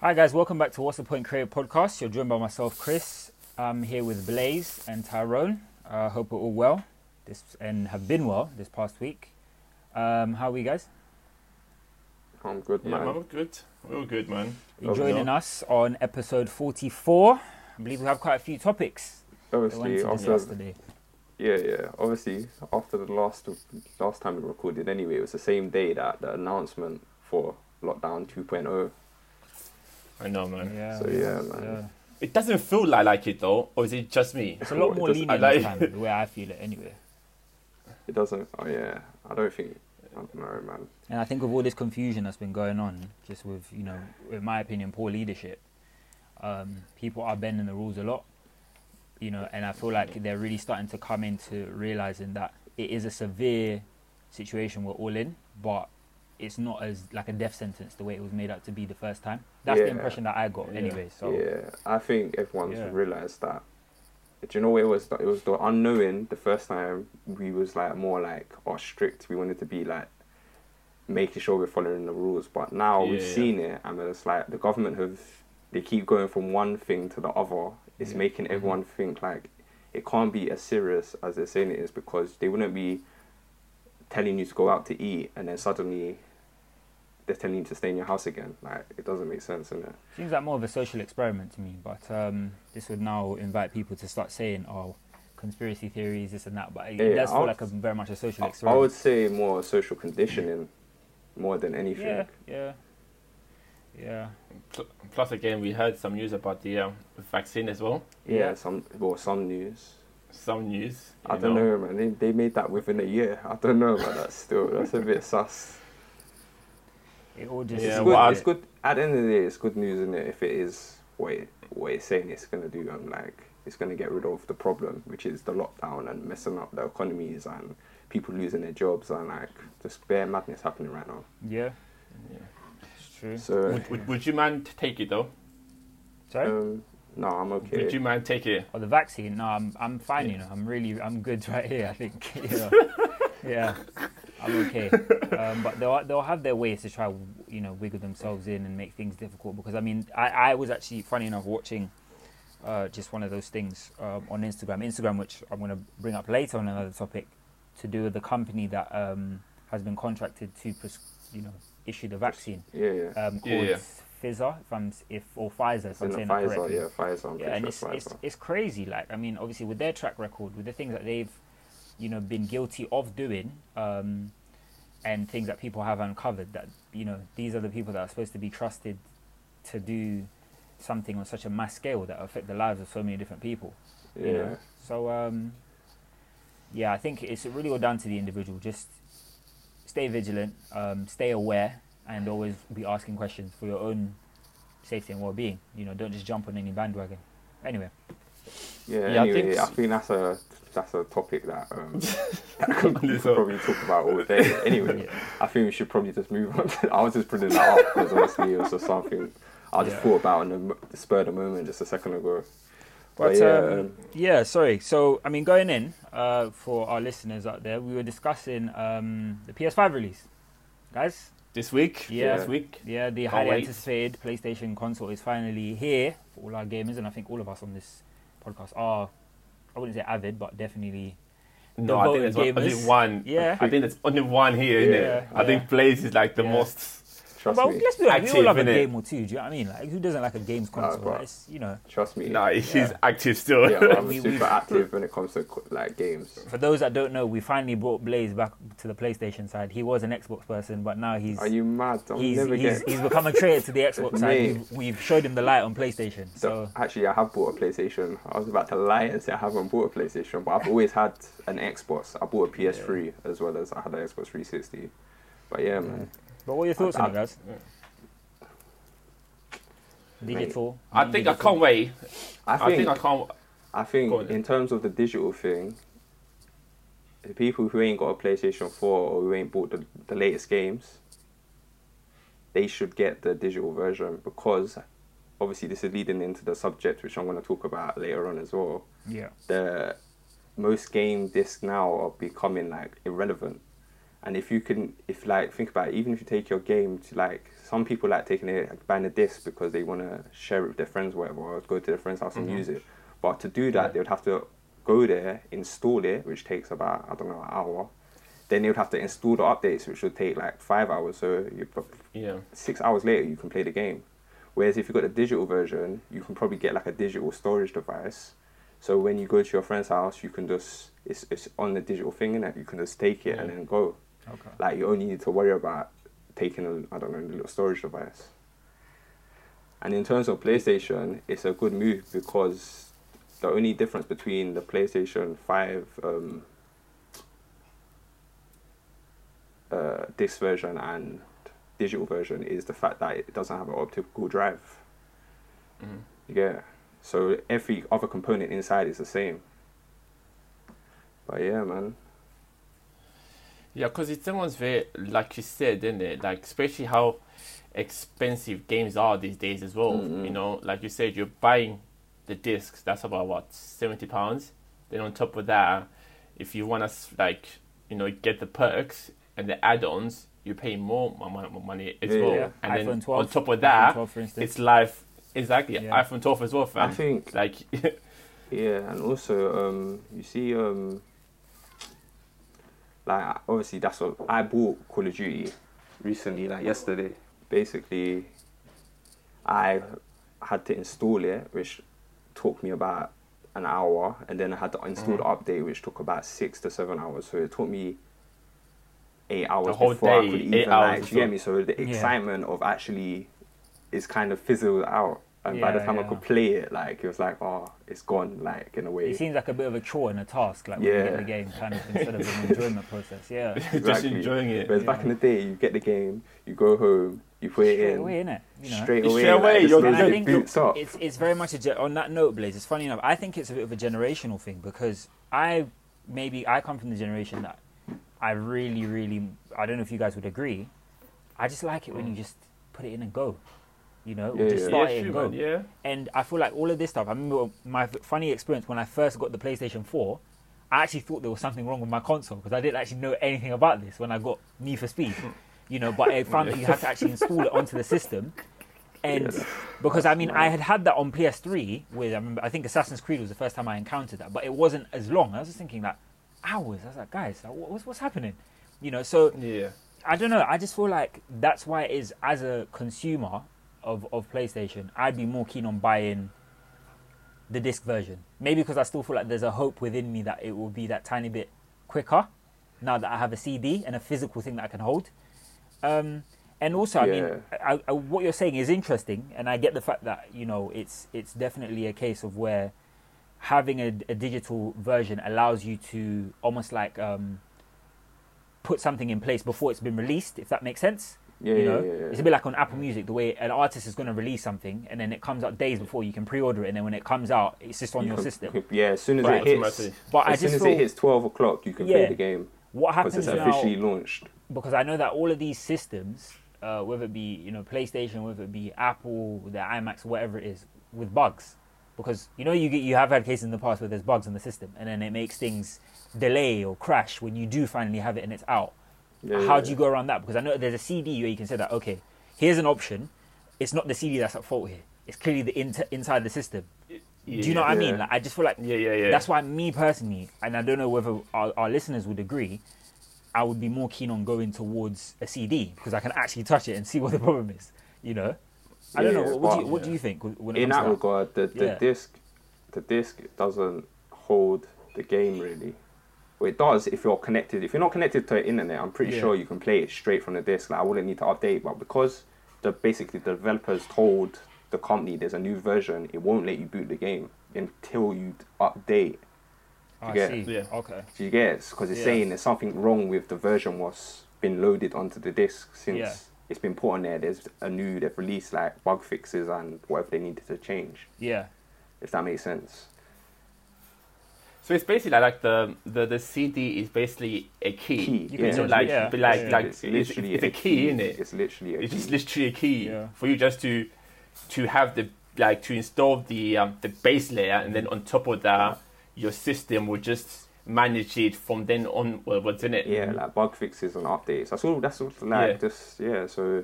Hi guys, welcome back to What's the Point Creative Podcast. You're joined by myself, Chris. I'm here with Blaze and Tyrone. I uh, hope we're all well this and have been well this past week. Um, how are we guys? I'm good, man. man, we're good. We're all good, man. You're joining no. us on episode 44. I believe we have quite a few topics Obviously, into this after yesterday. yeah, yeah. Obviously, after the last last time we recorded, anyway, it was the same day that the announcement for lockdown oh. 2.0. I know, man. Yeah, So, yeah, man. It doesn't feel like, like it though, or is it just me? It's a lot more lenient I this like- time, the way I feel it anyway. It doesn't. Oh yeah, I don't think. I don't know, man. And I think with all this confusion that's been going on, just with, you know, in my opinion, poor leadership, um, people are bending the rules a lot, you know, and I feel like they're really starting to come into realizing that it is a severe situation we're all in, but it's not as like a death sentence the way it was made out to be the first time. That's the impression that I got Yeah. anyway. So Yeah, I think everyone's Yeah. realized that. Do you know what it was? It was the unknowing. The first time we was like more like or strict. We wanted to be like making sure we're following the rules. But now we've Yeah. seen it, and it's like the government have they keep going from one thing to the other. It's Yeah. making Mhm. everyone think like it can't be as serious as they're saying it is because they wouldn't be telling you to go out to eat and then suddenly they're telling you to stay in your house again. Like it doesn't make sense, innit? Seems like more of a social experiment to me, but um, this would now invite people to start saying, "Oh, conspiracy theories, this and that." But it Yeah, does I feel would- like a very much a social I, I would say more social conditioning more than anything. yeah, yeah, yeah. Plus, again, we heard some news about the um, vaccine as well. Yeah, Yeah. some well, some news. Some news. I you don't know, man. They, they made that within a year. I don't know about that. Still, that's a bit sus. It all just Yeah, it's it's good. well, it's good. At the end of the day, it's good news, isn't it? If it is what it, what it's saying it's gonna do, and like it's gonna get rid of the problem, which is the lockdown and messing up the economies and people losing their jobs and like just bare madness happening right now. yeah, Yeah. it's true. So, Would, would, would you mind take it though? Sorry. um, no, I'm okay. Would you mind take it? oh, the vaccine? No, I'm I'm fine. You know, I'm really I'm good right here. I think. You know, yeah, I'm okay. Um, but they'll they'll have their ways to try, you know, wiggle themselves in and make things difficult. Because I mean, I I was actually funny enough watching. Uh, just one of those things um, on Instagram. Instagram, which I'm going to bring up later on another topic, to do with the company that um, has been contracted to, pres- you know, issue the vaccine. yeah, yeah. um, called Yeah, yeah. Pfizer, if I'm if or Pfizer, if I'm saying that Pfizer, correctly. yeah, Pfizer. I'm Yeah, and sure it's, Pfizer. it's it's crazy. Like I mean, obviously with their track record, with the things that they've, you know, been guilty of doing, um, and things that people have uncovered. That you know, these are the people that are supposed to be trusted to do something on such a mass scale that affect the lives of so many different people. yeah. You know? So um, yeah, I think it's really all down to the individual. Just stay vigilant, um, stay aware, and always be asking questions for your own safety and well-being. You know, don't just jump on any bandwagon. Anyway, Yeah, Yeah, I think I s- think that's a that's a topic that um, that could, we could probably talk about all day. Anyway, yeah, I think we should probably just move on. To, I was just bringing that up because honestly, it was just something I just Yeah. thought about in the mo- spur of the moment just a second ago. but, But, yeah, um, um, yeah. Sorry. So I mean, going in uh, for our listeners out there, we were discussing um, the PS5 release, guys. This week? Yeah. This week? Yeah, the Can't highly wait. anticipated PlayStation console is finally here for all our gamers, and I think all of us on this podcast are, I wouldn't say avid, but definitely. No, I think there's only one. Yeah. I think there's only one here, isn't Yeah, it? I yeah. think Blaze is like the Yeah. most. Trust but me, let's be honest, we all Active, love a game or two. Do you know what I mean? Like, who doesn't like a games console? bro. Like, it's, you know, trust me. No, he's Yeah. active still. yeah, I'm We- super active when it comes to like games. for those that don't know, we finally brought Blaze back to the PlayStation side. He was an Xbox person, but now he's Are you mad? I'm he's never he's, getting. he's become a traitor to the Xbox side. We've, we've showed him the light on PlayStation. So Actually, I have bought a PlayStation. I was about to lie and say I haven't bought a PlayStation, but I've always had an Xbox. I bought a PS3 as well as I had an Xbox 360. But yeah, man. But what are your thoughts I- on it, guys? Digital. I think I can't wait. I I think think I can't. I think Go on then. in terms of the digital thing, the people who ain't got a PlayStation 4 or who ain't bought the, the latest games, they should get the digital version because obviously this is leading into the subject which I'm going to talk about later on as well. Yeah. The most game discs now are becoming like irrelevant. And if you can, if like think about it, even if you take your game to like some people like taking it like, buying a disc because they want to share it with their friends, or whatever, or go to their friend's house Mhm. and use it. But to do that, Yeah. they would have to go there, install it, which takes about I don't know an hour. Then they would have to install the updates, which would take like five hours. So you Yeah. six hours later you can play the game. Whereas if you've got the digital version, you can probably get like a digital storage device. So when you go to your friend's house, you can just it's it's on the digital thing and you can just take it and then go. Okay. Like you only need to worry about taking a I don't know a little storage device. And in terms of PlayStation, it's a good move because the only difference between the PlayStation Five um, uh, disc version and digital version is the fact that it doesn't have an optical drive. Mhm. Yeah. So every other component inside is the same. But yeah, man. Yeah, because it's almost very, like you said, isn't it? Like, especially how expensive games are these days as well. Mm-mm. You know, like you said, you're buying the discs, that's about what, £70? Then on top of that, if you want to, like, you know, get the perks and the add ons, you pay more mo- mo- money as Yeah, well. yeah. And iPhone then 12, on top of that, 12, for it's live. Exactly, Yeah. iPhone 12 as well, fam. I think Like, Yeah, and also um, you see um, like obviously that's what I bought Call of Duty recently, like yesterday. Basically, I had to install it, which took me about an hour, and then I had to install the update, which took about six to seven hours. So it took me eight hours before day, I could even like, you get so. me? So the Yeah. excitement of actually is kind of fizzled out. And by the Yeah, time I could play it, like it was like, oh, it's gone, like in a way. It seems like a bit of a chore and a task, like when you get the game, kind of instead of an enjoyment process. Yeah. just enjoying it. Whereas back in the day, you get the game, you go home, you put it in. Straight away, innit? You know? straight Straight away, away, like, you're as soon And it boots up. it's it's very much a ge- on that note, Blaze. It's funny enough. I think it's a bit of a generational thing because I maybe I come from the generation that I really, really I don't know if you guys would agree. I just like it when you mm. just put it in and go. You know, Yeah, just yeah. start yeah, it and go. man, yeah. And I feel like all of this stuff. I remember my funny experience when I first got the PlayStation 4. I actually thought there was something wrong with my console because I didn't actually know anything about this when I got Need for Speed. You know, but I found that you had to actually install it onto the system. And Yeah. because I mean, I had had that on PS3 with I remember I think Assassin's Creed was the first time I encountered that, but it wasn't as long. I was just thinking like hours. I was like, guys, what's what's happening? You know, so Yeah. I don't know. I just feel like that's why it is as a consumer of, of PlayStation, I'd be more keen on buying the disc version. Maybe because I still feel like there's a hope within me that it will be that tiny bit quicker now that I have a CD and a physical thing that I can hold. Um, and also, I mean, I, I, what you're saying is interesting, and I get the fact that you know it's it's definitely a case of where having a, a digital version allows you to almost like um, put something in place before it's been released, if that makes sense. Yeah, you yeah, know, yeah, yeah. it's a bit like on Apple Music, the way an artist is going to release something, and then it comes out days before you can pre-order it, and then when it comes out, it's just on You your can- system. Yeah, as soon as Right. it hits, Automatically. But I as soon just as feel it hits twelve o'clock, you can Yeah. play the game what because happens it's now officially launched. because I know that all of these systems, uh, whether it be you know PlayStation, whether it be Apple, the iMacs, whatever it is, with bugs, because you know you get, you have had cases in the past where there's bugs in the system, and then it makes things delay or crash when you do finally have it and it's out. Yeah, How yeah. do you go around that? Because I know there's a CD where you can say that okay, here's an option. It's not the CD that's at fault here. It's clearly the inter- inside the system. Do you know what I mean? Like, I just feel like Yeah, yeah, yeah. that's why me personally, and I don't know whether our, our listeners would agree, I would be more keen on going towards a CD because I can actually touch it and see what the problem is. You know, I don't Yeah, know. What, do you, what do you think when it In that regard, the the Yeah. disc, the disc doesn't hold the game really. Well, it does if you're connected. If you're not connected to the internet, I'm pretty Yeah. sure you can play it straight from the disc. Like I wouldn't need to update, but because the basically the developers told the company there's a new version, it won't let you boot the game until you update. I Yeah. see. Yeah. Okay. Do you get it? Because it's Yeah. saying there's something wrong with the version what's been loaded onto the disc since Yeah. it's been put on there. There's a new they've released like bug fixes and whatever they needed to change. Yeah. If that makes sense. So it's basically like the, the, the CD is basically a key. Key, You yeah. can You know, like, yeah, like, yeah. like it's it's, literally it's a key, isn't it? It's literally a It's key. just literally a key Yeah. for you just to to have the like to install the um, the base layer, and then on top of that, your system will just manage it from then on. Well, what's in it? Yeah, like bug fixes and updates. That's all. That's all. Like Yeah. just yeah. So,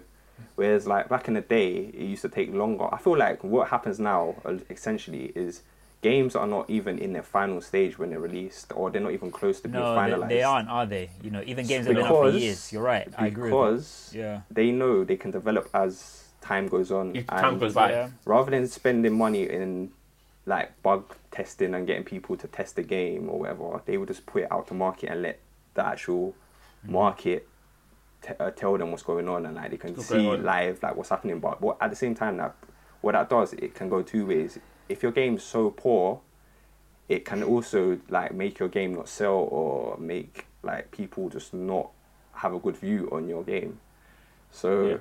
whereas like back in the day, it used to take longer. I feel like what happens now, uh, essentially, is games are not even in their final stage when they're released, or they're not even close to being No, finalized. they, they aren't, are they? You know, even games that have been out for years. You're right. I agree. Because. Yeah. they know they can develop as time goes on. If time and goes by. Yeah. rather than spending money in like bug testing and getting people to test the game or whatever, they would just put it out to market and let the actual Mm. market t- uh, tell them what's going on and like they can What's see live like what's happening. But what, at the same time, that what that does, it can go two ways. If your game's so poor, it can also like make your game not sell or make like people just not have a good view on your game. So. Yeah.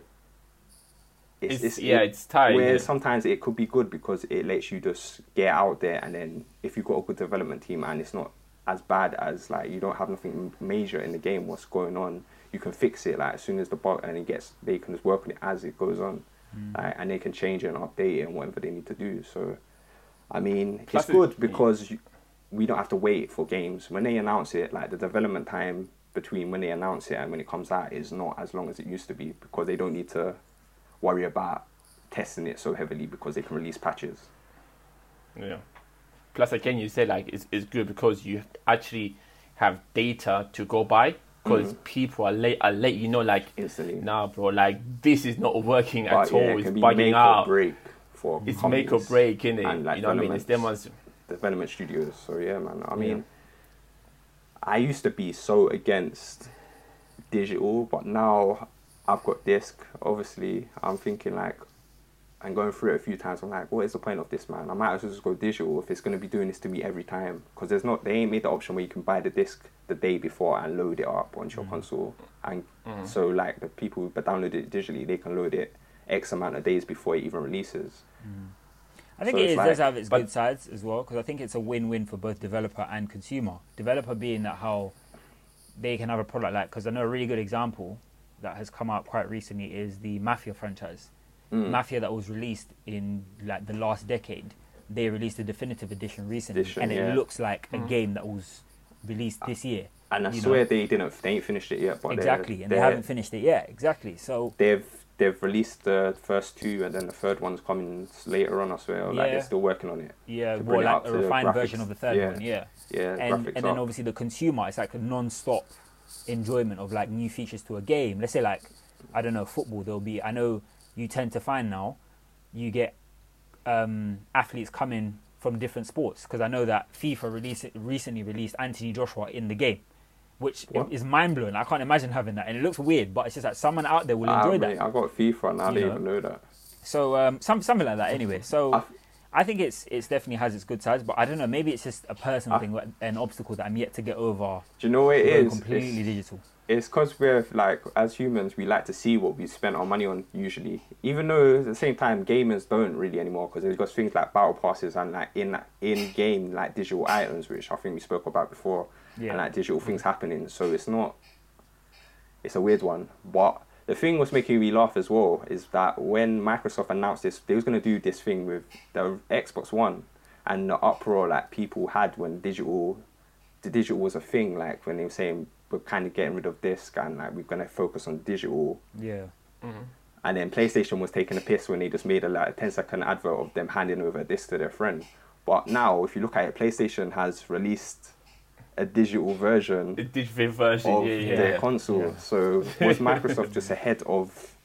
It's, It's, yeah, it's tight. Where yeah. sometimes it could be good because it lets you just get out there, and then if you've got a good development team and it's not as bad as like you don't have nothing major in the game, what's going on, you can fix it like as soon as the bug and it gets, they can just work on it as it goes on, Mm. like, and they can change it and update it and whatever they need to do. So, I mean, Plus it's it- good because you, we don't have to wait for games when they announce it. Like the development time between when they announce it and when it comes out is not as long as it used to be because they don't need to worry about testing it so heavily because they can release patches. Yeah. Plus, again, you said like it's, it's good because you actually have data to go by because Mhm. people are late are let you know like instantly. nah bro like this is not working But at yeah, all it it's bugging out break for it's make or break innit? and, like, you know what I mean it's them ones development studios. So yeah, man. I mean, Yeah. I used to be so against digital, but now I've got disc. Obviously, I'm thinking like. And going through it a few times, I'm like, what is the point of this, man? I might as well just go digital if it's going to be doing this to me every time. Because there's not, they ain't made the option where you can buy the disc the day before and load it up onto your console. And Mhm. so, like, the people that download it digitally, they can load it X amount of days before it even releases. I think So it it's like- does have its but- good sides as well because I think it's a win-win for both developer and consumer. Developer being that how they can have a product like because I know a really good example that has come out quite recently is the Mafia franchise. Mm. Mafia that was released in like the last decade. They released a definitive edition recently, Edition, and it yeah. looks like a Mhm. game that was released this year. And I swear know. they didn't. They ain't finished it yet. But they're- exactly, and they they're- haven't finished it yet. Exactly. So They've they've released the first two, and then the third one's coming later on. I swear. Like they're still working on it. yeah, it like a refined version of the third Yeah. one. Yeah. Yeah, and, and then up. obviously the consumer it's like a non-stop enjoyment of like new features to a game let's say like i don't know football there'll be i know you tend to find now you get um, athletes coming from different sports because i know that fifa released, recently released anthony joshua in the game which What? is mind-blowing i can't imagine having that and it looks weird but it's just that someone out there will Ah, enjoy mate, that I got FIFA, and I You didn't know. even know that. so um, some, something like that anyway so I- I think it's it's definitely has its good sides, but I don't know. Maybe it's just a personal I- thing, an obstacle that I'm yet to get over. Do you know what it is? completely It's- digital. it's because we're like as humans we like to see what we spent our money on usually even though at the same time gamers don't really anymore because they've got things like battle passes and like in in game like digital items which i think we spoke about before Yeah. and like digital things happening so it's not it's a weird one but the thing was making me laugh as well is that when microsoft announced this they was going to do this thing with the xbox one and the uproar like people had when digital the digital was a thing like when they were saying we're kind of getting rid of disc and like we're going to focus on digital Yeah. Mhm. and then PlayStation was taking a piss when they just made a like a 10 second advert of them handing over a disc to their friend. But now, if you look at it, PlayStation has released a digital version the digital version of yeah yeah, their yeah. console. Yeah. So was Microsoft just ahead of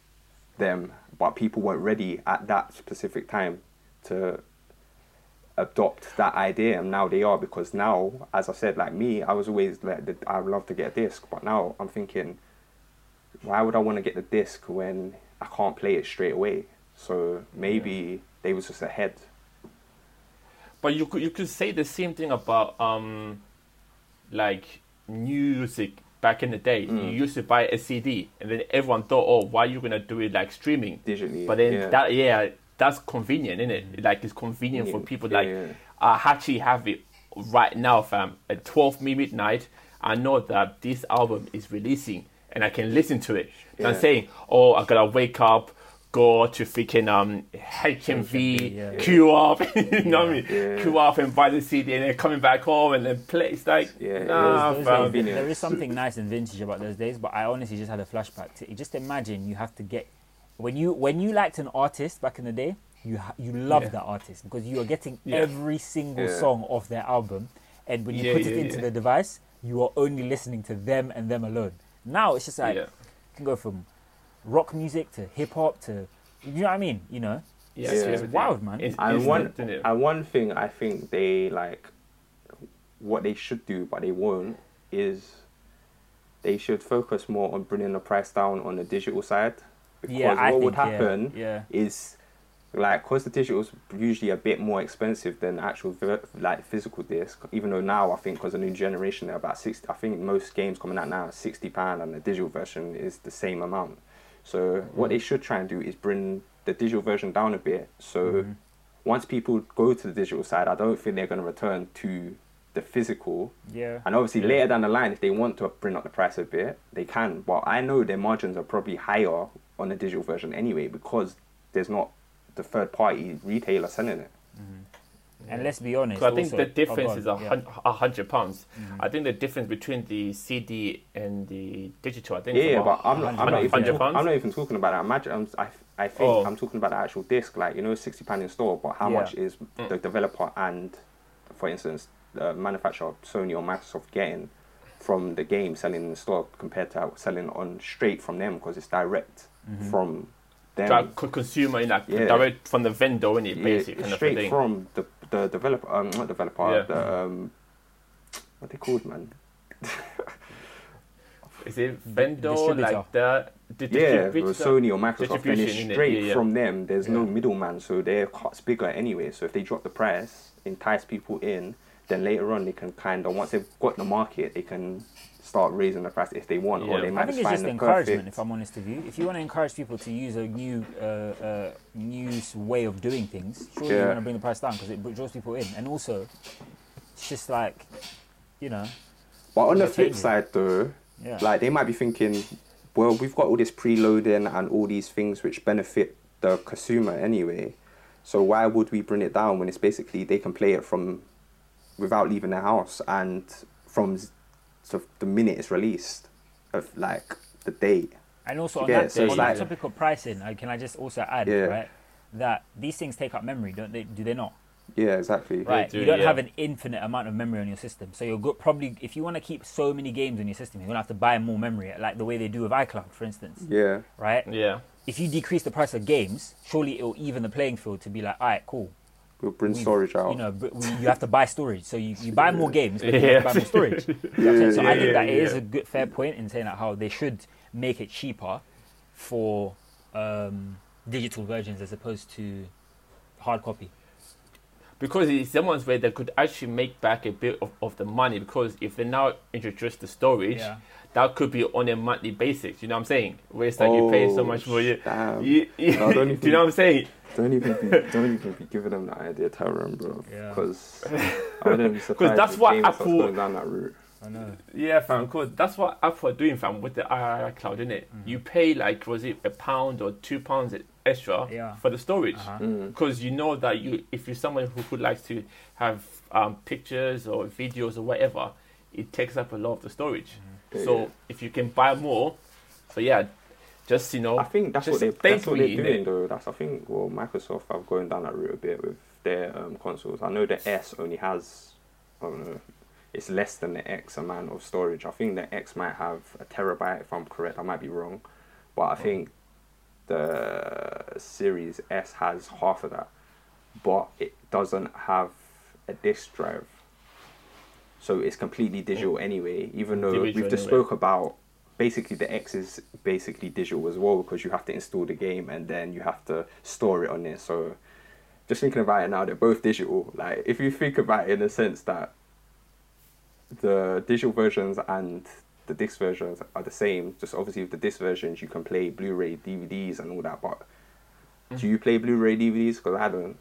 them, but people weren't ready at that specific time to adopt that idea, and now they are because now, as I said, like me, I was always like, I would love to get a disc, but now I'm thinking, why would I want to get the disc when I can't play it straight away? So maybe they was just ahead. But you could you could say the same thing about um, like music back in the day. You Mm. used to buy a CD, and then everyone thought, "Oh, why are you gonna do it like streaming?" digitally. But then yeah. that yeah, that's convenient, isn't it? Like it's convenient for people. Like yeah. I actually have it right now, fam. At twelve midnight, I know that this album is releasing, and I can listen to it. And I'm saying, "Oh, I gotta wake up." Go to freaking um HMV, yeah. queue up, you know what I mean? Yeah. Queue up and buy the CD and then coming back home and then play. It's like, Yeah, nah, it Those was- fam. days, convenient. there is something nice and vintage about those days, but I honestly just had a flashback to it. just imagine you have to get when you when you liked an artist back in the day, you you loved Yeah. that artist because you are getting Yeah. every single Yeah. song off their album, and when you Yeah, put it into yeah. the device, you are only listening to them and them alone. Now it's just like yeah. you can go from rock music to hip hop to you know what I mean, you know. Yeah, It's everything. wild, man. It's, And one, it? and one thing I think they like, what they should do, but they won't, is they should focus more on bringing the price down on the digital side. Because yeah, I what think would happen Yeah, is, like, because the digital is usually a bit more expensive than actual like physical disc. Even though now I think because the new generation they're about sixty. I think most games coming out now are sixty pound, and the digital version is the same amount. So what they should try and do is bring the digital version down a bit. So Mhm. once people go to the digital side, I don't think they're going to return to the physical. yeah. And obviously, Yeah. later down the line, if they want to bring up the price a bit, they can. But I know their margins are probably higher on the digital version anyway because there's not the third party retailer selling it. And let's be honest. 'Cause I think also- the oh, difference go on, is a, yeah. hun- a hundred pounds. Mhm. I think the difference between the CD and the digital, I think yeah, yeah but I'm not, I'm, not even pounds. talk, I'm not even talking about that. Imagine, I'm, I, I think Oh. I'm talking about the actual disc, like, you know, £60 in store, but how Yeah. much is Mm. the developer and, for instance, the manufacturer, Sony or Microsoft, getting from the game selling in the store compared to selling on straight from them because it's direct Mhm. from them. direct consumer, like Yeah. direct from the vendor, in it, Yeah, basic it's kind of straight thing. from the the developer, um, not developer, Yeah. the um, what they called, man. Is it vendor like the, the Yeah, Sony or Microsoft, and it's straight Yeah, yeah. from them. There's no middleman, so their cut's bigger anyway. So if they drop the price, entice people in, then later on they can kind of once they've got the market, they can start raising the price if they want, or Yeah. they I might think just it's just encouragement. perfect. If I'm honest with you, if you want to encourage people to use a new, uh, uh, new way of doing things, surely you Yeah. want to bring the price down because it draws people in, and also it's just like, you know, But on the flip it. side, though, yeah, like they might be thinking, well, we've got all this preloading and all these things which benefit the consumer anyway. So why would we bring it down when it's basically they can play it from without leaving their house and from s- so the minute it's released of like the date. and also on Yeah, that, so on it's that like- topic of pricing, uh, can I just also add, Yeah. right, that these things take up memory, don't they? Do they not? Yeah, exactly. Right, do, you don't yeah. have an infinite amount of memory on your system, so you're go- probably if you want to keep so many games on your system, you're gonna have to buy more memory, like the way they do with iCloud, for instance, Yeah. right? Yeah. If you decrease the price of games, surely it'll even the playing field to be like, all right, cool. We'll bring We've- storage out. You know, but we, you have to buy storage, so you, you buy more games, but you have to buy more storage. You know what I'm saying? so I Yeah, think that yeah, it is a good fair point in saying that how they should make it cheaper for um, digital versions as opposed to hard copy. Because it's someone's way they could actually make back a bit of, of the money because if they now introduce the storage Yeah. that could be on a monthly basis you know what i'm saying where it's like you pay so Oh, much for you, damn. you, you No, don't even- you know what i'm saying Don't even be, don't even be giving them that idea, Tyrone, bro. Yeah. Because I wouldn't be surprised. that's what James Apple- going down that route. I know. yeah fam because that's what apple are doing fam with the iCloud isn't it Mm-hmm. you pay like was it a pound or two pounds extra Yeah. for the storage Uh-huh. Mm. because you know that you if you're someone who would like to have um, pictures or videos or whatever it takes up a lot of the storage Yeah. so if you can buy more so yeah just you know I think that's what they that's what thankfully, they're doing innit? though. That's I think well Microsoft are going down that route a bit with their um, consoles. I know the S only has I don't know it's less than the X amount of storage. I think the X might have a terabyte if I'm correct. I might be wrong, but I think the Series S has half of that, but it doesn't have a disk drive. So it's completely digital oh. anyway. Even though we've just anyway. spoke about basically the X is basically digital as well because you have to install the game and then you have to store it on there. So just thinking about it now, they're both digital. Like if you think about it in the sense that the digital versions and the disc versions are the same. Just obviously with the disc versions you can play Blu-ray, DVDs, and all that. But do you play Blu-ray DVDs? Because I don't.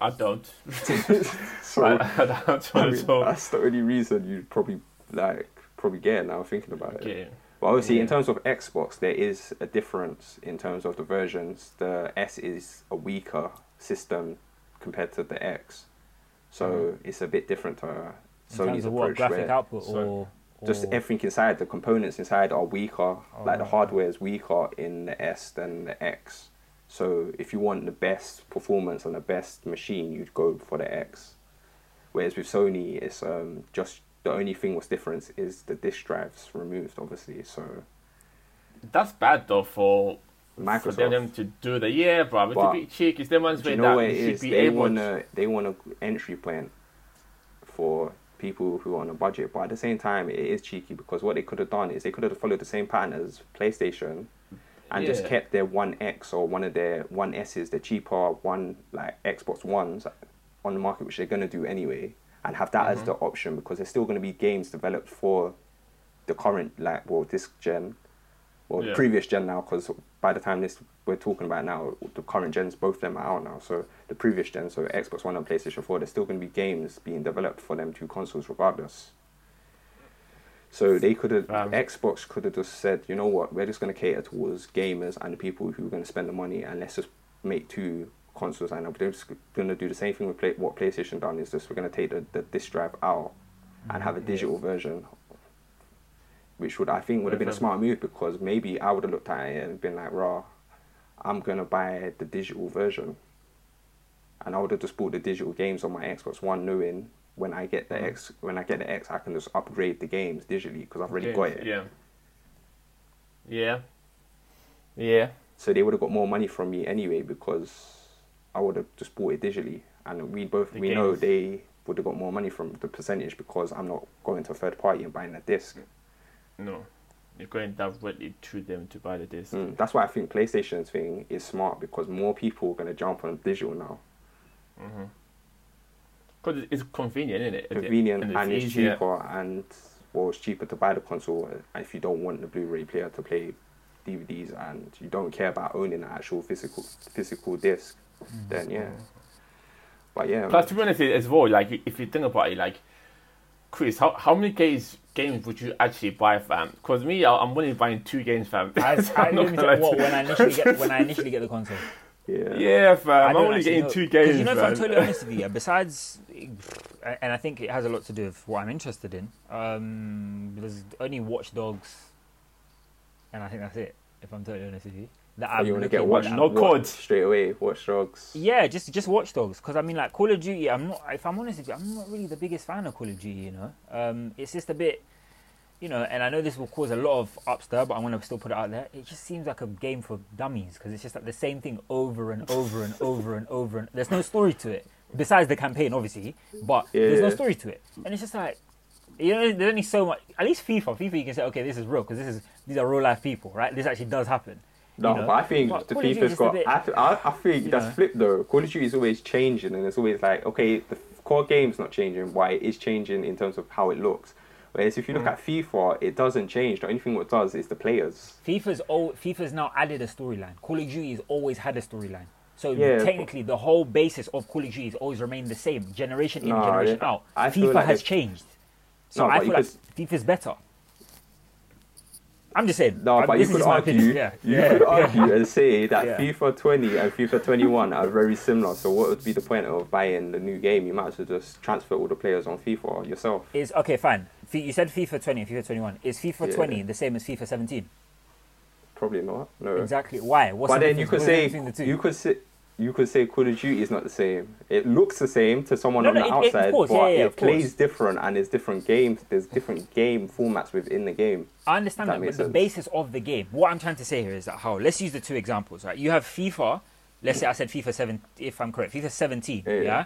i don't So I, I don't I mean, that's the only reason you'd probably like probably get now thinking about it. okay But obviously, in terms of Xbox, there is a difference in terms of the versions. The S is a weaker system compared to the X, so mm-hmm. it's a bit different to. In Sony's terms of what approach. graphic where output So- or, just everything inside, the components inside are weaker. like the Oh. hardware is weaker in the S than the X. So if you want the best performance on the best machine, you'd go for the X. Whereas with Sony, it's um, just the only thing what's different is the disk drives removed, obviously. So That's bad though for for Microsoft. them to do the yeah, bro. It's a bit cheeky. It's the ones where know that they it should be They able want to. they want a entry plan for people who are on a budget, but at the same time, it is cheeky because what they could have done is they could have followed the same pattern as PlayStation, and just kept their One X or one of their One S's, the cheaper one like Xbox Ones, on the market, which they're gonna do anyway, and have that as Mhm. the option because there's still gonna be games developed for the current like well this gen, well the Yeah. previous gen now because by the time this we're talking about now, the current gens, both of them are out now. So the previous gen, so Xbox One and PlayStation 4, there's still going to be games being developed for them two consoles regardless. So they could have, Um, Xbox could have just said, you know what, we're just going to cater towards gamers and the people who are going to spend the money, and let's just make two consoles. And they're just going to do the same thing with play, what PlayStation done is just we're going to take the, the disc drive out and have a digital version which would I think would have been a smart move because maybe I would have looked at it and been like, "Raw, I'm gonna buy the digital version," and I would have just bought the digital games on my Xbox One, knowing when I get the Mhm. X, when I get the X, I can just upgrade the games digitally because I've already games, got it. Yeah. Yeah. Yeah. So they would have got more money from me anyway because I would have just bought it digitally, and we both The we know they would have got more money from the percentage because I'm not going to a third party and buying a disc. No. You're going directly to them to buy the disc. Mm, that's why I think PlayStation's thing is smart because more people are going to jump on digital now. Because it's convenient, isn't it? Convenient and, it's, easier. cheaper, and well, it's cheaper to buy the console if you don't want the Blu-ray player to play DVDs and you don't care about owning an actual physical physical disc. Then yeah, but yeah, Plus, to be honest, as well, like if you think about it, like Chris, how, how many games games would you actually buy, fam? Because me, I- I'm only buying two games, fam. I, I, I'm not gonna what, when I initially get when I initially get the console. yeah, Yeah, I fam. I'm don't only actually getting know. two 'Cause games, You know, if. I'm totally honest with you, besides, and I think it has a lot to do with what I'm interested in. Um, there's only Watch Dogs, and I think that's it. If I'm totally honest with you, that I'm you want to get Watch. No Watch COD. straight away? Watch Dogs. Yeah, just just Watch Dogs, because I mean, like Call of Duty. I'm not. If I'm honest with you, I'm not really the biggest fan of Call of Duty. You know, um, it's just a bit, you know, and I know this will cause a lot of upstir, but I'm gonna still put it out there. It just seems like a game for dummies because it's just like the same thing over and over and over and over. And there's no story to it besides the campaign, obviously, but there's no story to it, and it's just like. You know, there's only so much. At least FIFA, FIFA, you can say, okay, this is real because this is these are real life people, right? This actually does happen. No, you know? but I think But the Call of Duty is a got. bit- I, th- I, I think you that's know. flipped though. Call of Duty is always changing, and it's always like, okay, the core game's not changing. Why it is changing in terms of how it looks. Whereas if you look Mm. at FIFA, it doesn't change. The only thing what does is the players. FIFA's old, FIFA's now added a storyline. Call of Duty has always had a storyline. So Yeah, technically, the whole basis of Call of Duty has always remained the same, generation in, No, generation I- out. I FIFA like has they- changed. So No, I feel you like FIFA's better. I'm just saying. No, I'm- but you could argue. Yeah. You yeah. could argue and say that Yeah. FIFA 20 and FIFA 21 are very similar. So what would be the point of buying the new game? You might as well just transfer all the players on FIFA yourself. Is okay, fine. Fi- You said FIFA 20 and FIFA 21. Is FIFA Yeah. 20 the same as FIFA 17? Probably not. No. Exactly. Why? What's But the then you could say difference between the two? you could say you could say Call of Duty is not the same. It looks the same to someone No, on no, the it- it- outside, course, but yeah, yeah, it of course. plays different and there's different games. There's different game formats within the game. I understand That that, but makes the basis of the game. What I'm trying to say here is that how. Let's use the two examples, right? You have FIFA. Let's say I said FIFA 7, if I'm correct, FIFA 17, Yeah, yeah, yeah.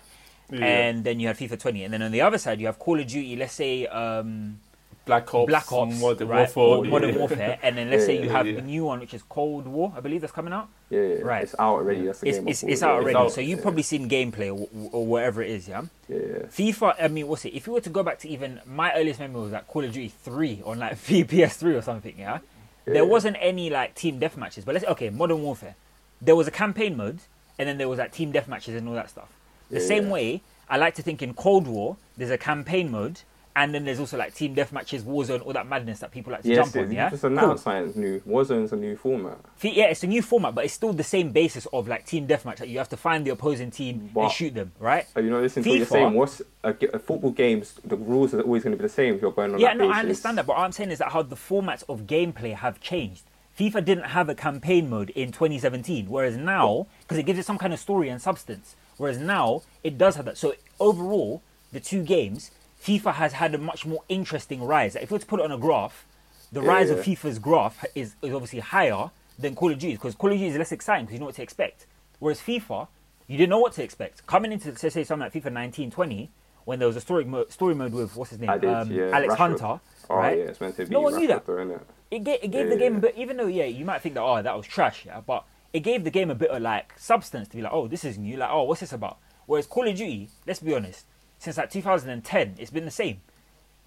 Yeah. and then you have FIFA 20, and then on the other side you have Call of Duty. Let's say um, Black Ops, Black Ops, Modern right? Warfare, Modern yeah. Warfare, and then let's Yeah, say you yeah, have yeah. the new one, which is Cold War, I believe that's coming out. Yeah, yeah, Right. It's out already. That's the It's game. it's, it's out already, Duty. out. so you've Yeah, probably seen gameplay or, or whatever it is, yeah. Yeah, yeah. FIFA, I mean, what's it? If you were to go back to even my earliest memory was like Call of Duty 3 on like PS3 or something, yeah? Yeah. There wasn't any like team death matches, but let's okay, Modern Warfare. There was a campaign mode, and then there was like team death matches and all that stuff. The Yeah, same yeah. way, I like to think in Cold War, there's a campaign mode, and then there's also like team deathmatches, Warzone, all that madness that people like to Yes, jump on. Yeah, just Cool. announced something new. Warzone's a new format. Yeah, it's a new format, but it's still the same basis of like team deathmatch. Like you have to find the opposing team But- and shoot them, right? Are you not listening to what you're saying? What's a, a football games? The rules are always going to be the same if you're going on Yeah, that no, basis. I understand that, but what I'm saying is that how the formats of gameplay have changed. FIFA didn't have a campaign mode in 2017, whereas now, because it gives it some kind of story and substance, whereas now it does have that. So overall, the two games, FIFA has had a much more interesting rise. If you were to put it on a graph, the rise of FIFA's graph is, is obviously higher than Call of Duty, because Call of Duty is less exciting because you know what to expect. Whereas FIFA, you didn't know what to expect. Coming into, say, say something like FIFA 19, 20, when there was a story, mo- story mode with, what's his name? Did, um, yeah. Alex Rashford. Hunter. Oh right? yeah, it's meant to be. No one knew that. Though, innit? it gave, it gave the game, yeah. even though yeah, you might think that oh that was trash, yeah, but it gave the game a bit of like substance to be like oh this is new, like oh what's this about? Whereas Call of Duty, let's be honest, since like 2010, it's been the same.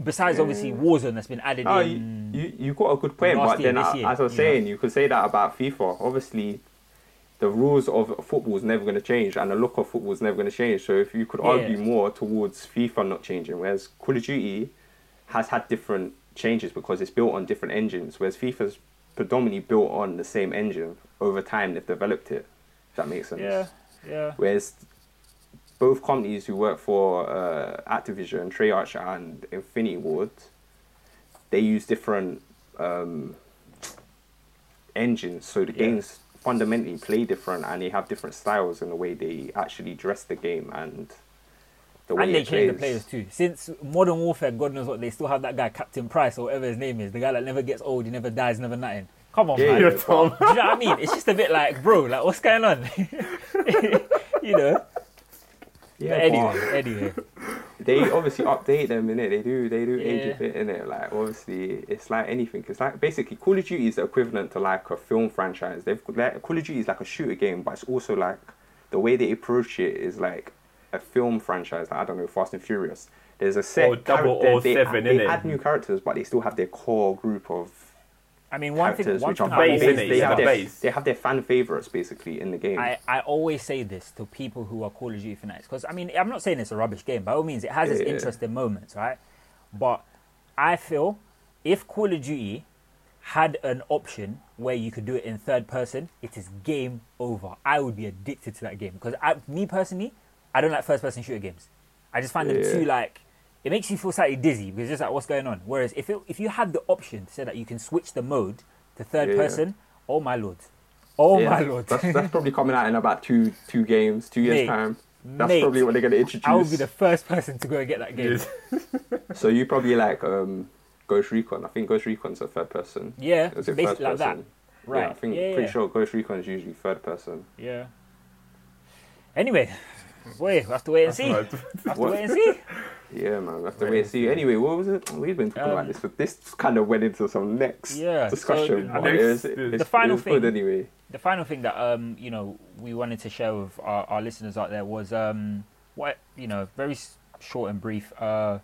Besides obviously mm. Warzone that's been added Oh, in. you you got a good point, but then year, as I was you know? saying, you could say that about FIFA. Obviously, the rules of football is never going to change, and the look of football is never going to change. So if you could Yeah. argue more towards FIFA not changing, whereas Call of Duty has had different changes because it's built on different engines, whereas FIFA's predominantly built on the same engine. Over time, they've developed it. If that makes sense. yeah, yeah. Whereas both companies who work for uh, Activision, Treyarch and Infinity Ward, they use different um, engines, so the Yeah. games fundamentally play different, and they have different styles in the way they actually dress the game and the way And they it changed the players too. Since Modern Warfare, God knows what, they still have that guy, Captain Price or whatever his name is, the guy that never gets old, he never dies, never nothing. Come on, Yeah, man. yeah, Tom. Do you know what I mean? It's just a bit like, bro, like what's going on? you know. Yeah, anyway, anyway. they obviously update them in it. They do, they do age Yeah. a bit in it. Like obviously, it's like anything. It's like basically Call of Duty is equivalent to like a film franchise. They've like, Call of Duty is like a shooter game, but it's also like the way they approach it is like a film franchise. Like, I don't know, Fast and Furious. There's a set. Oh, or double or O they, seven, they add new characters, but they still have their core group of I mean, one thing, characters one which thing are I base, base, they, have their, they have their fan favorites basically in the game. I, I always say this to people who are Call of Duty fanatics because I mean I'm not saying it's a rubbish game by all means it has its Yeah. interesting moments right? But I feel if Call of Duty had an option where you could do it in third person it is game over. I would be addicted to that game because I, me personally I don't like first person shooter games. I just find them too like it makes you feel slightly dizzy because it's just like what's going on whereas if it, if you had the option to say that you can switch the mode to third Yeah. person oh my lord oh Yeah, my lord That's, that's probably coming out in about two two games, two years Mate, time. That's mate, probably what they're going to introduce. I would be the first person to go and get that game. So you probably like um, Ghost Recon. I think Ghost Recon's a third person. Yeah, Is it basically first like that. person? Right. Yeah, I think yeah, pretty yeah. sure Ghost Recon is usually third person. Yeah. Anyway, boy, we have to wait and see. Right. We have to wait and see. Yeah, man. To Wait wait and and see. Anyway, what was it? We've been talking about Um, this, but this kind of went into some next Yeah, so discussion. the it the final thing- anyway. The final thing that um you know we wanted to share with our, our listeners out there was um what you know very short and brief. Uh,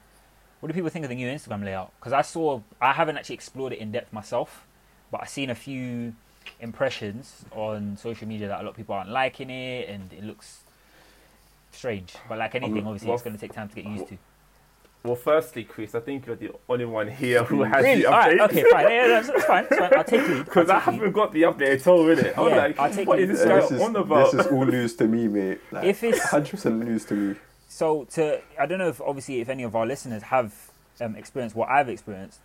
what do people think of the new Instagram layout? Because I saw I haven't actually explored it in depth myself, but I've seen a few impressions on social media that a lot of people aren't liking it and it looks strange. But like anything, obviously, well, it's going to take time to get used to. Well, firstly, Chris, I think you're the only one here who has Really? the All right, update. okay, fine. Yeah, that's, that's fine. That's fine. I'll take lead. Because I I'll take lead. haven't got the update at all, innit? I was Yeah, like, I'll take what it. is this guy this on about? all news to me, mate. Like, If it's- 100% news to me. So to I don't know if obviously if any of our listeners have um, experienced what I've experienced,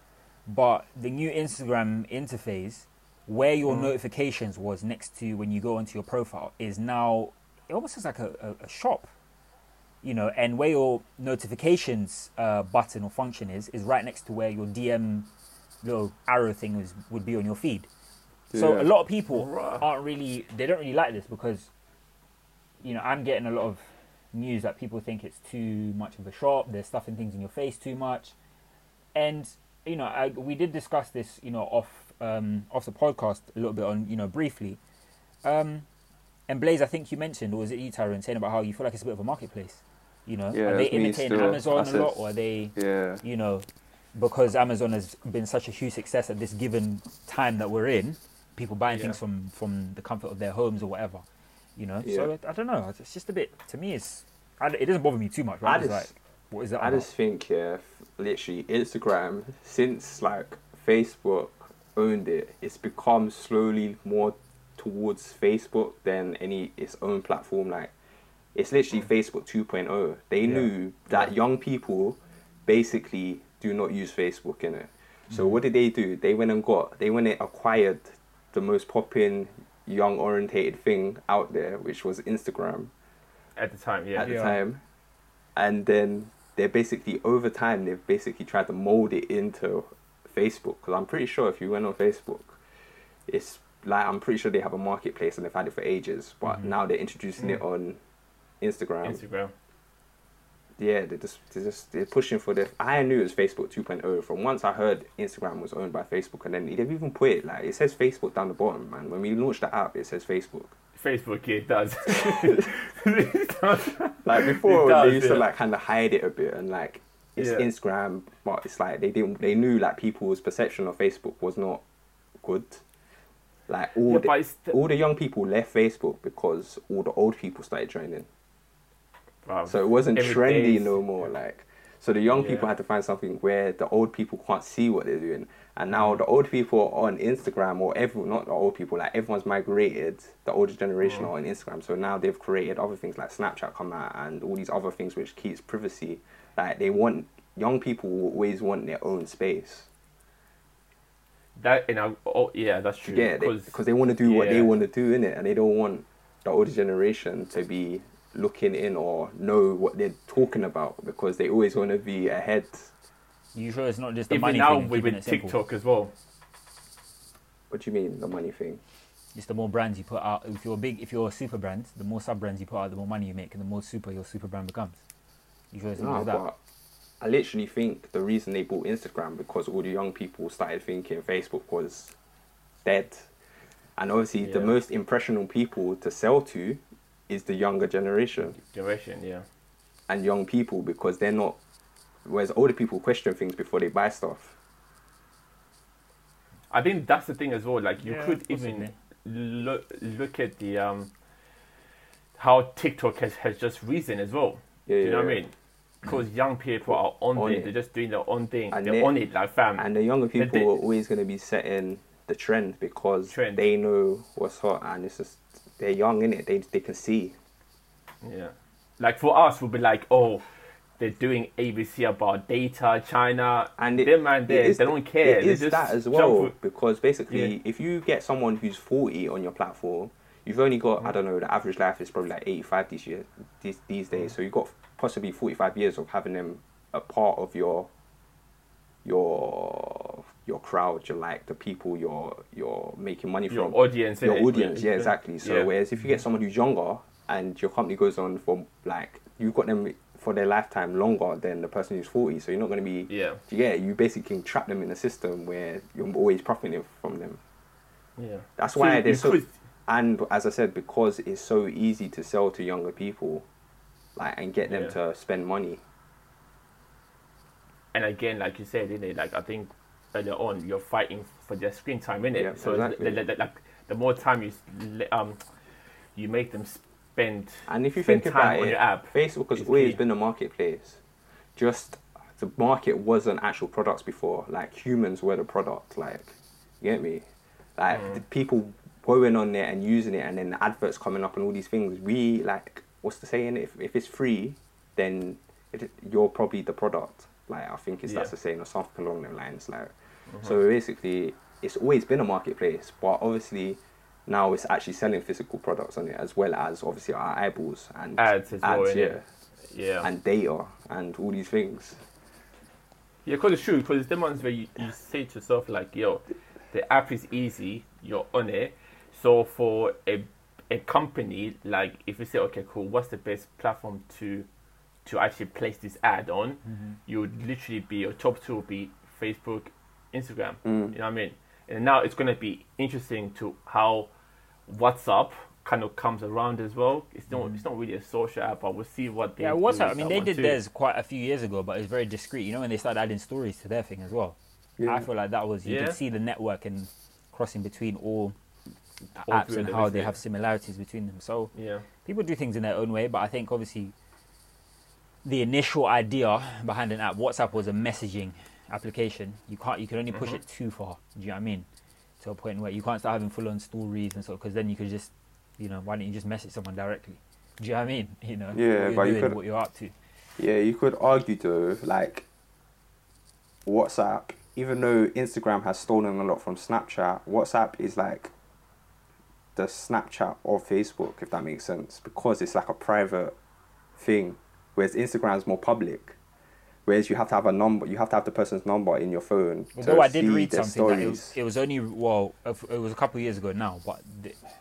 but the new Instagram interface where your notifications was next to when you go onto your profile is now it almost looks like a, a, a shop, you know, and where your notifications uh, button or function is is right next to where your DM little arrow thing is, would be on your feed. So Yeah. a lot of people Right. aren't really they don't really like this because you know I'm getting a lot of news that people think it's too much of a shop. They're stuffing things in your face too much, and you know I, we did discuss this you know off um, off the podcast a little bit on you know briefly. Um, and Blaze, I think you mentioned, or was it you, Tyrone, saying about how you feel like it's a bit of a marketplace? You know, Yeah, are they imitating still. Amazon That's a lot, or are they? Yeah. you know, because Amazon has been such a huge success at this given time that we're in, people buying things from from the comfort of their homes or whatever, you know. So I, I don't know. It's just a bit. To me, it's I, it doesn't bother me too much. Right? It's just, like What is that? I about? just think, yeah, literally Instagram since like Facebook owned it, it's become slowly more towards Facebook than any its own platform. Like it's literally hmm. Facebook 2.0. They Yeah. knew that young people basically do not use Facebook in it. So hmm. what did they do? They went and got they went and acquired the most popping young orientated thing out there, which was Instagram At the time, yeah. at the Yeah. time, and then they're basically over time they've basically tried to mold it into Facebook. Because I'm pretty sure if you went on Facebook, it's like I'm pretty sure they have a marketplace and they've had it for ages, but Mhm. now they're introducing it mm. on Instagram. Instagram. Yeah, they're just they're just they're pushing for this. I knew it was Facebook 2.0 from once I heard Instagram was owned by Facebook, and then they've even put it like it says Facebook down the bottom, man. When we launched the app, it says Facebook. Facebook, yeah, it does. Like before, does, they used to like kind of hide it a bit and like it's Yeah. Instagram, but it's like they didn't. They knew like people's perception of Facebook was not good. Like all Yeah, the- all the young people left Facebook because all the old people started joining. Wow. So it wasn't Every trendy day's- no more. Like so, the young people Yeah. had to find something where the old people can't see what they're doing. And now Mm. the old people on Instagram or everyone, not the old people, like everyone's migrated. The older generation Mm. are on Instagram, so now they've created other things like Snapchat come out and all these other things which keeps privacy. Like they want young people always want their own space. That and I, oh yeah, that's true. Yeah, because because they, want to do what they want to do in it, and they don't want the older generation to be looking in or know what they're talking about because they always want to be ahead. You sure it's not just the even money now thing? and with, keeping with it simple? TikTok as well. What do you mean the money thing? It's the more brands you put out. If you're big, if you're a super brand, the more sub brands you put out, the more money you make, and the more super your super brand becomes. You sure it's not No, like that? I literally think the reason they bought Instagram because all the young people started thinking Facebook was dead, and obviously the most impressionable people to sell to is the younger generation Generation, yeah. and young people because they're not. Whereas older people question things before they buy stuff. I think that's the thing as well. Like you Yeah, could possibly. even look look at the um how TikTok has, has just risen as well. Yeah, Do you know yeah, what I mean? Because young people are on, On it. it. They're just doing their own thing. And They're they- on it like fam. And the younger people they- are always going to be setting the trend because Trend. they know what's hot and it's just they're young in it. They they can see. Yeah. Like for us, we'll be like, oh, they're doing ABC about data, China, And it- them man there, they don't care. It They is just that as well because basically, Yeah. if you get someone who's forty on your platform, you've only got Mm-hmm. I don't know the average life is probably like eighty five these years these these days. Mm. So you've got possibly forty five years of having them a part of your your your crowd. You're like the people you're you're making money your from. audience. your audience, yeah, exactly. So Yeah. whereas if you get someone who's younger and your company goes on for like you've got them for their lifetime longer than the person who's forty, so you're not going to be Yeah. yeah, you basically can trap them in a system where you're always profiting from them. Yeah. That's why you they're so. could- And as I said, because it's so easy to sell to younger people, like and get them Yeah. to spend money. and again, like you said, innit? Like I think earlier on, you're fighting for their screen time, innit? Yeah, so exactly. the, the, the, like the more time you um you make them spend And if you think about it, your app. Facebook has always key. been a marketplace. Just the market wasn't actual products before. Like humans were the product. Like you get me? Like Mm. the people going on there and using it, and then the adverts coming up and all these things. We like what's the saying? If if it's free, then it, you're probably the product. Like I think it's that's the saying or something along those lines. Like Mm-hmm. so basically, it's always been a marketplace, but obviously. Now it's actually selling physical products on it as well as obviously our eyeballs and Ads as well, ads, innit? yeah yeah. and data and all these things. Yeah, because it's true. Because it's the ones where you, you say to yourself like, "Yo, the app is easy. You're on it." So for a a company like, if you say, "Okay, cool. What's the best platform to to actually place this ad on?" Mm-hmm. You would literally be your top two would be Facebook, Instagram. Mm. You know what I mean? And now it's going to be interesting to how WhatsApp kind of comes around as well. It's not it's not really a social app, but we'll see what they Yeah, do what's with up? I mean, they did too. theirs quite a few years ago, but it's very discreet. You know, when they started adding stories to their thing as well. I feel like that was you Yeah. could see the network and crossing between all All apps and of them, how isn't they have similarities between them. So Yeah. people do things in their own way, but I think obviously the initial idea behind an app. WhatsApp was a messaging application. You can't. You can only push Mhm. it too far. Do you know what I mean? To a point where you can't start having full on stories and so because then you could just, you know, why don't you just message someone directly? Do you know what I mean? You know, Yeah, but you could- what you're up to. Yeah, you could argue though, like WhatsApp, even though Instagram has stolen a lot from Snapchat, WhatsApp is like the Snapchat of Facebook, if that makes sense, because it's like a private thing, whereas Instagram is more public. Whereas you have to have a number, you have to have the person's number in your phone. Although I did read something that it was, it was only well, it was a couple of years ago now, but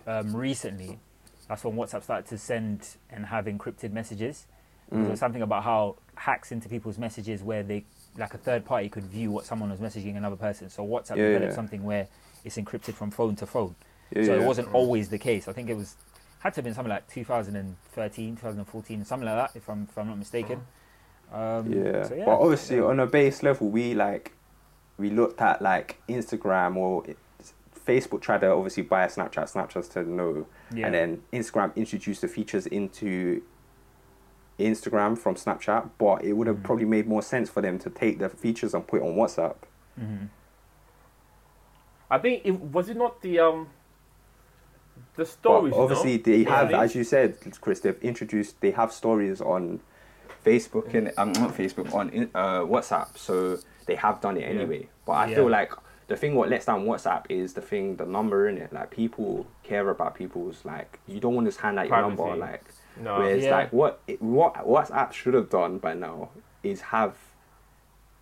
um, recently, that's when WhatsApp started to send and have encrypted messages. There Mm. was something about how hacks into people's messages where they, like a third party, could view what someone was messaging another person. So WhatsApp Yeah, developed yeah. something where it's encrypted from phone to phone. Yeah, so it wasn't always the case. I think it was had to have been something like 2013, 2014, something like that, if I'm if I'm not mistaken. Um, Yeah. so but obviously on a base level, we like we looked at like Instagram or Facebook tried to obviously buy Snapchat. Snapchat said no, yeah. and then Instagram introduced the features into Instagram from Snapchat. But it would have Mhm. probably made more sense for them to take the features and put it on WhatsApp. Mhm. I think it was it not the um the But stories. obviously no? they Yeah, have, as you said, Chris, they've introduced they have stories on Facebook and um, not Facebook on uh, WhatsApp, so they have done it Yeah. anyway. But I Yeah. feel like the thing what lets down WhatsApp is the thing, the number in it. Like people care about people's like you don't want to hand out your number. Like no. whereas Yeah. like what it, what WhatsApp should have done by now is have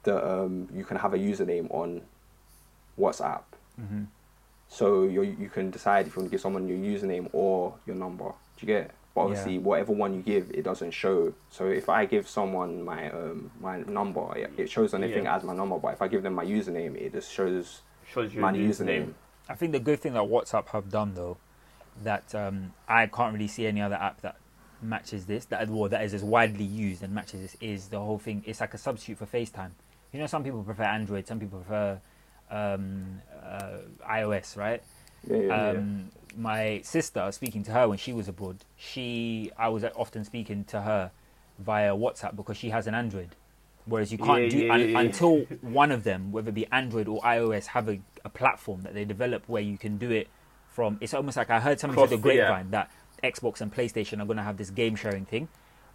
the um you can have a username on WhatsApp. Mhm. So you you can decide if you want to give someone your username or your number. Do you get? it? But obviously, Yeah. whatever one you give, it doesn't show. So if I give someone my um my number, it, it shows anything Yeah. as my number. But if I give them my username, it just shows shows my username. username. I think the good thing that WhatsApp have done though, that um, I can't really see any other app that matches this, that well, that is as widely used and matches this, is the whole thing. It's like a substitute for FaceTime. You know, some people prefer Android, some people prefer um, uh, iOS, right? Yeah, yeah, yeah. My sister speaking to her when she was abroad she i was often speaking to her via whatsapp because she has an android. Whereas you can't Yeah, do yeah, un- yeah, until one of them whether it be android or ios have a, a platform that they develop where you can do it from it's almost like i heard something through the grapevine that xbox and playstation are going to have this game sharing thing.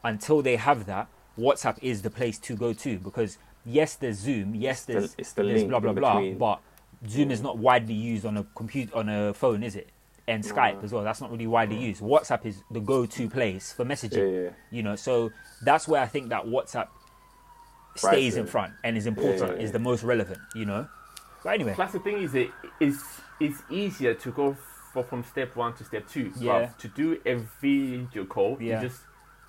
Until they have that whatsapp is the place to go to because yes there's zoom yes there's, it's the there's blah blah blah but zoom is not widely used on a computer on a phone is it and Skype No. as well. That's not really widely used. WhatsApp is the go-to place for messaging. yeah. You know, so that's where I think that WhatsApp stays in it. front and is important, Yeah, yeah, is the most relevant. You know. But anyway, Plus, the thing is, it is it's easier to go for, from step one to step two. Yeah. But to do a video call, Yeah. you just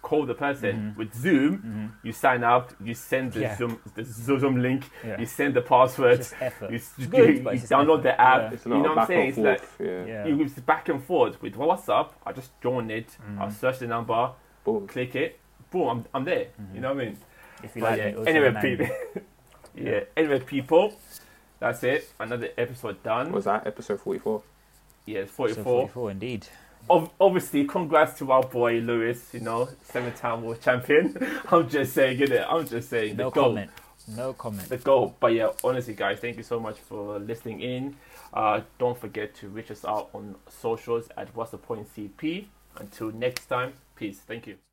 call the person Mhm. with Zoom. Mhm. You sign up. You send the Yeah. Zoom the Zoom link. Yeah. You send the password. it's just effort. You, It's you, good, you download effort. the app. Yeah. It's You know what I'm saying? It's like forth. yeah. Yeah. it back and forth with WhatsApp. I just join it. I Mhm. search the number, Boom. click it, boom, I'm, I'm there. Mhm. You know what I mean? If you But like yeah, it, anyway, people. yeah. Anyway, people. That's it. Another episode done. What was that episode forty four? Yeah, So 44. 44 indeed. Ob- obviously, congrats to our boy Lewis. You know, seven-time world champion. I'm just saying, it. I'm just saying. No the goal, comment. No comment. The goal. But yeah, honestly, guys, thank you so much for listening in. Uh, don't forget to reach us out on socials at What's the Point CP. Until next time, peace. Thank you.